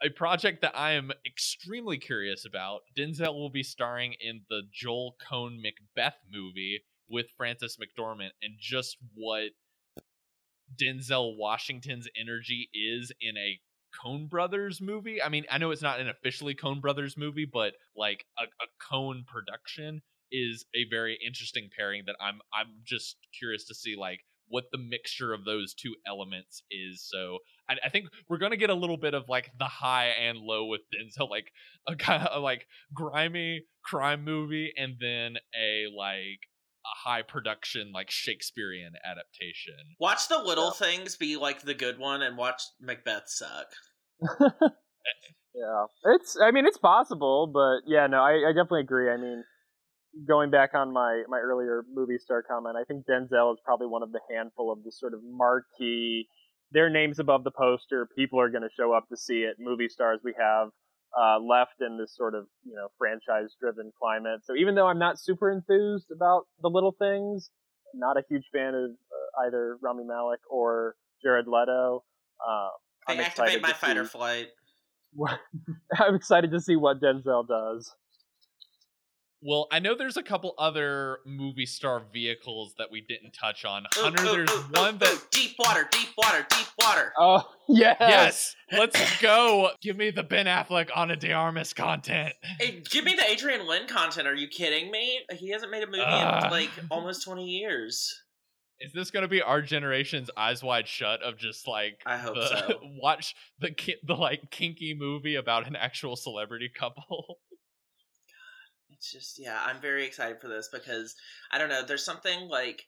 a project that i am extremely curious about denzel will be starring in the joel coen macbeth movie with frances mcdormand and just what denzel washington's energy is in a Coen Brothers movie. I mean, I know it's not an officially Coen Brothers movie, but like a, a Coen production is a very interesting pairing that I'm I'm just curious to see like what the mixture of those two elements is. So I, I think we're gonna get a little bit of like the high and low with (laughs) Denzel, like a kind of like grimy crime movie, and then a like a high production like Shakespearean adaptation. Watch the little things be like the good one, and watch Macbeth suck. (laughs) Yeah, it's. I mean, it's possible, but yeah, no, I, I definitely agree. I mean, going back on my my earlier movie star comment, I think Denzel is probably one of the handful of the sort of marquee. Their names above the poster. People are going to show up to see it. Movie stars we have uh, left in this sort of you know franchise driven climate. So even though I'm not super enthused about the little things, not a huge fan of uh, either Rami Malek or Jared Leto. Uh, I I'm activate excited my fight or see- flight. (laughs) I'm excited to see what Denzel does. Well, I know there's a couple other movie star vehicles that we didn't touch on. Ooh, Hunter, ooh, there's ooh, one ooh, that deep water, deep water, deep water. Oh (laughs) yes, Yes, let's go. Give me the Ben Affleck Ana de Armas content. Hey, give me the Adrian Lyne content. Are you kidding me? He hasn't made a movie Ah. in like almost twenty years. Is this going to be our generation's eyes wide shut of just like I hope the, so. (laughs) watch the the like kinky movie about an actual celebrity couple? It's just yeah, I'm very excited for this because I don't know. There's something like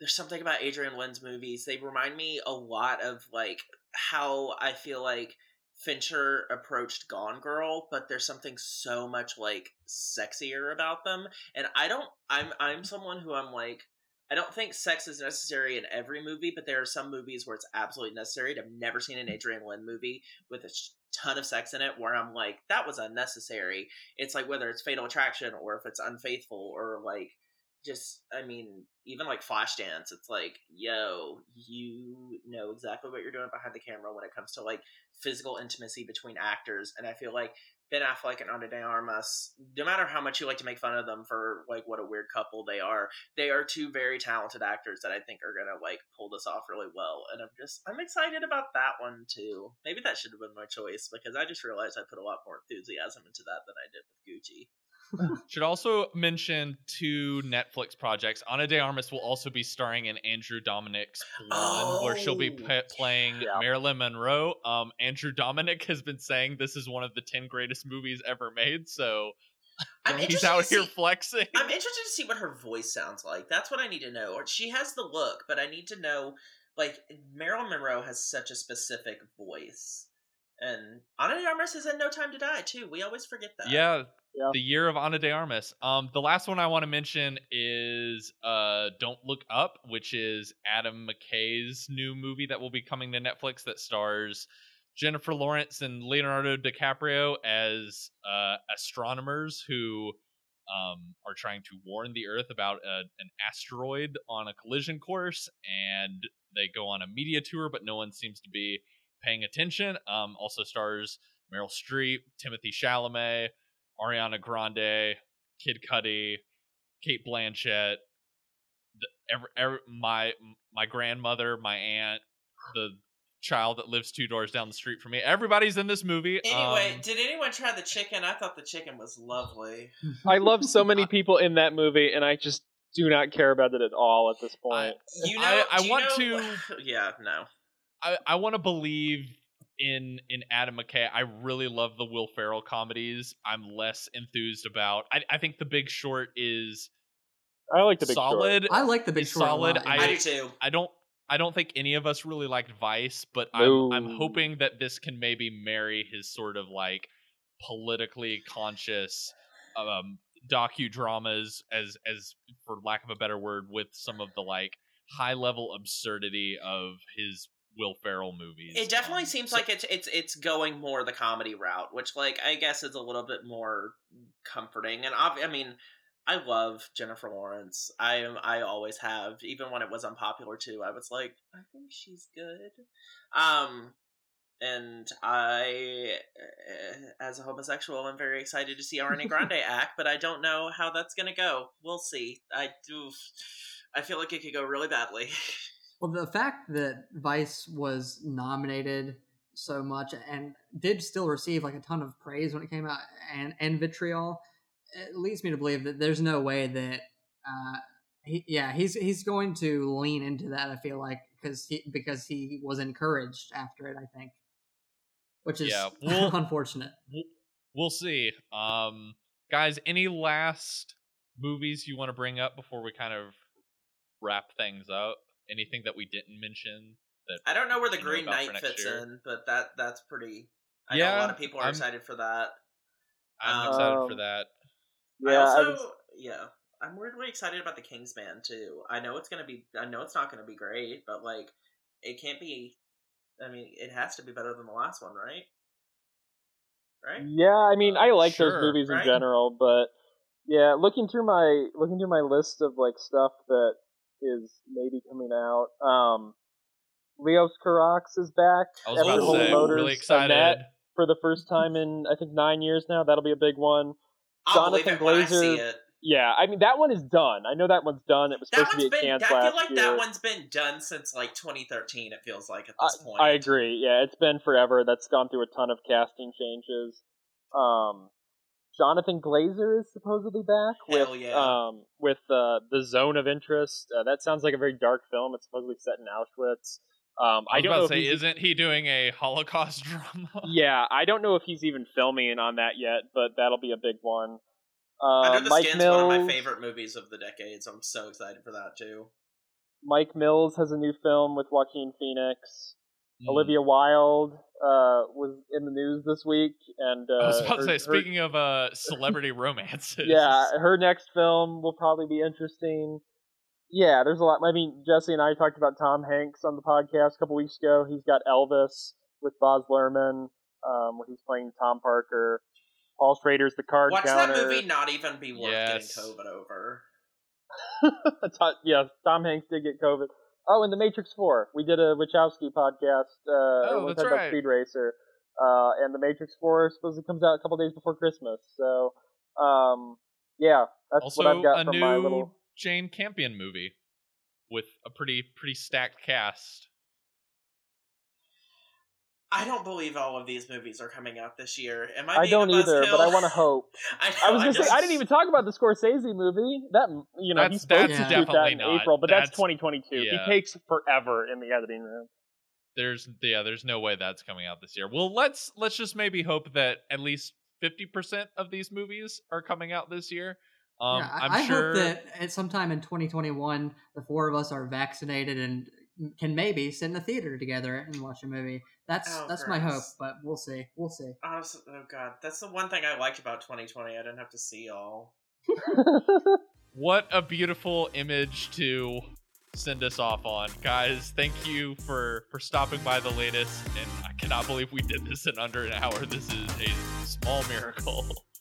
there's something about Adrian Lyne's movies. They remind me a lot of like how I feel like Fincher approached Gone Girl, but there's something so much like sexier about them. And I don't. I'm I'm someone who I'm like. I don't think sex is necessary in every movie, but there are some movies where it's absolutely necessary. I've never seen an Adrian Lyne movie with a ton of sex in it where I'm like, that was unnecessary it's like whether it's fatal attraction or if it's unfaithful or like just i mean even like flashdance it's like yo you know exactly what you're doing behind the camera when it comes to like physical intimacy between actors and i feel like ben affleck and ana de armas no matter how much you like to make fun of them for like what a weird couple they are they are two very talented actors that i think are gonna like pull this off really well and i'm just i'm excited about that one too. Maybe that should have been my choice because i just realized i put a lot more enthusiasm into that than i did with gucci (laughs) Should also mention two Netflix projects. Ana de Armas will also be starring in Andrew Dominik's Blonde, where she'll be Oh. p- playing Yeah. Marilyn Monroe. Um, Andrew Dominic has been saying this is one of the ten greatest movies ever made, so I'm (laughs) he's out to here see- flexing. I'm interested to see what her voice sounds like. That's what I need to know. Or she has the look, but I need to know. Like Marilyn Monroe has such a specific voice, and Ana de Armas is in No Time to Die too. We always forget that. Yeah, Yeah. the year of Ana de Armas. Um, the last one I want to mention is uh, Don't Look Up, which is Adam McKay's new movie that will be coming to Netflix that stars Jennifer Lawrence and Leonardo DiCaprio as uh, astronomers who um, are trying to warn the Earth about a, an asteroid on a collision course, and they go on a media tour, but no one seems to be paying attention. Um, also stars Meryl Streep, Timothée Chalamet, Ariana Grande, Kid Cudi, Cate Blanchett, the, every, every, my my grandmother, my aunt, the child that lives two doors down the street from me. Everybody's in this movie. Anyway, Um, did anyone try the chicken? I thought the chicken was lovely. I love so many (laughs) people in that movie, and I just do not care about it at all at this I, point. You know, I, I want know- to. (sighs) Yeah, no. I, I want to believe in in Adam McKay. I really love the Will Ferrell comedies. I'm less enthused about. I, I think The Big Short is I like the big Short. I like the Big Short. solid. I- I do too. I don't I don't think any of us really liked Vice, but No. I'm I'm hoping that this can maybe marry his sort of like politically conscious um docudramas as as for lack of a better word with some of the like high level absurdity of his Will Ferrell movies. It definitely Um, seems so- like it's it's it's going more the comedy route, which like I guess is a little bit more comforting. And ob- I mean, I love Jennifer Lawrence. I am I always have, even when it was unpopular too. I was like, I think she's good. Um, and I, uh, as a homosexual, I'm very excited to see Ariana (laughs) Grande act, but I don't know how that's gonna go. We'll see. I do. I feel like it could go really badly. (laughs) Well, the fact that Vice was nominated so much and did still receive like a ton of praise when it came out and and vitriol, it leads me to believe that there's no way that uh he, yeah he's he's going to lean into that. I feel like because he because he was encouraged after it. I think, which is Yeah, (laughs) well- unfortunate. we'll see. Um guys, any last movies you want to bring up before we kind of wrap things up? Anything that we didn't mention that I don't know where the Green Knight fits year? in, but that that's pretty I know a lot of people are I'm- excited for that. I'm Um, excited for Um, that. Yeah, I I also, was- yeah, I'm weirdly excited about the Kingsman too. I know it's gonna be, I know it's not gonna be great, but like, it can't be. I mean, it has to be better than the last one, right? Right? Yeah, I mean, Uh, I like sure, those movies right? in general, but yeah, looking through my looking through my list of like stuff that is maybe coming out. Um, Leos Carax is back I was after about to say, Motors really Annette excited. for the first time in I think nine years now. That'll be a big one. I'll Jonathan it when I Glazer- see it. Yeah, I mean that one is done. I know that one's done. It was That supposed to one's be at been. Cannes I feel last like year. that one's been done since like 2013. It feels like at this point. I agree. Yeah, it's been forever. That's gone through a ton of casting changes. Um, Jonathan Glazer is supposedly back Hell with yeah. um with uh, the Zone of Interest. Uh, that sounds like a very dark film. It's supposedly set in Auschwitz. Um, I I, was don't about know to say, he's, isn't he doing a Holocaust (laughs) drama? yeah, I don't know if he's even filming on that yet, but that'll be a big one. Uh, Under the Mike Skin's Mills, one of my favorite movies of the decades. I'm so excited for that too. Mike Mills has a new film with Joaquin Phoenix. Hmm. Olivia Wilde uh, was in the news this week, and uh, I was about to say, her- speaking of uh, celebrity romances. yeah, her next film will probably be interesting. Yeah, there's a lot. I mean, Jesse and I talked about Tom Hanks on the podcast a couple weeks ago. He's got Elvis with Baz Luhrmann, um, where he's playing Tom Parker. Paul Schrader's the card Watch counter. that movie not even be worth Yes. getting COVID over. (laughs) To- yeah, Tom Hanks did get COVID. Oh, and The Matrix Four. We did a Wachowski podcast. Uh, Oh, we that's talked about. Speed Racer. Uh, and The Matrix Four supposedly comes out a couple days before Christmas. So, um, yeah, that's also what I've got from my little. Jane Campion movie with a pretty pretty stacked cast. I don't believe all of these movies are coming out this year. Am I? I don't a either, but I want to hope. (laughs) I, I was gonna say just- I didn't even talk about the Scorsese movie. That you know That's- he's supposed that's to shoot that in not. April, but that's, That's- 2022. yeah. He takes forever in the editing room. There's yeah, there's no way that's coming out this year. Well, let's let's just maybe hope that at least fifty percent of these movies are coming out this year. Um, yeah, I, I'm I sure hope that at sometime in 2021, the four of us are vaccinated and can maybe sit in a theater together and watch a movie. That's Oh, that's my hope, but we'll see. We'll see. Honestly, oh god, that's the one thing I liked about 2020. I didn't have to see y'all. (laughs) what a beautiful image to send us off on guys thank you for for stopping by the latest and i cannot believe we did this in under an hour this is a small miracle (laughs)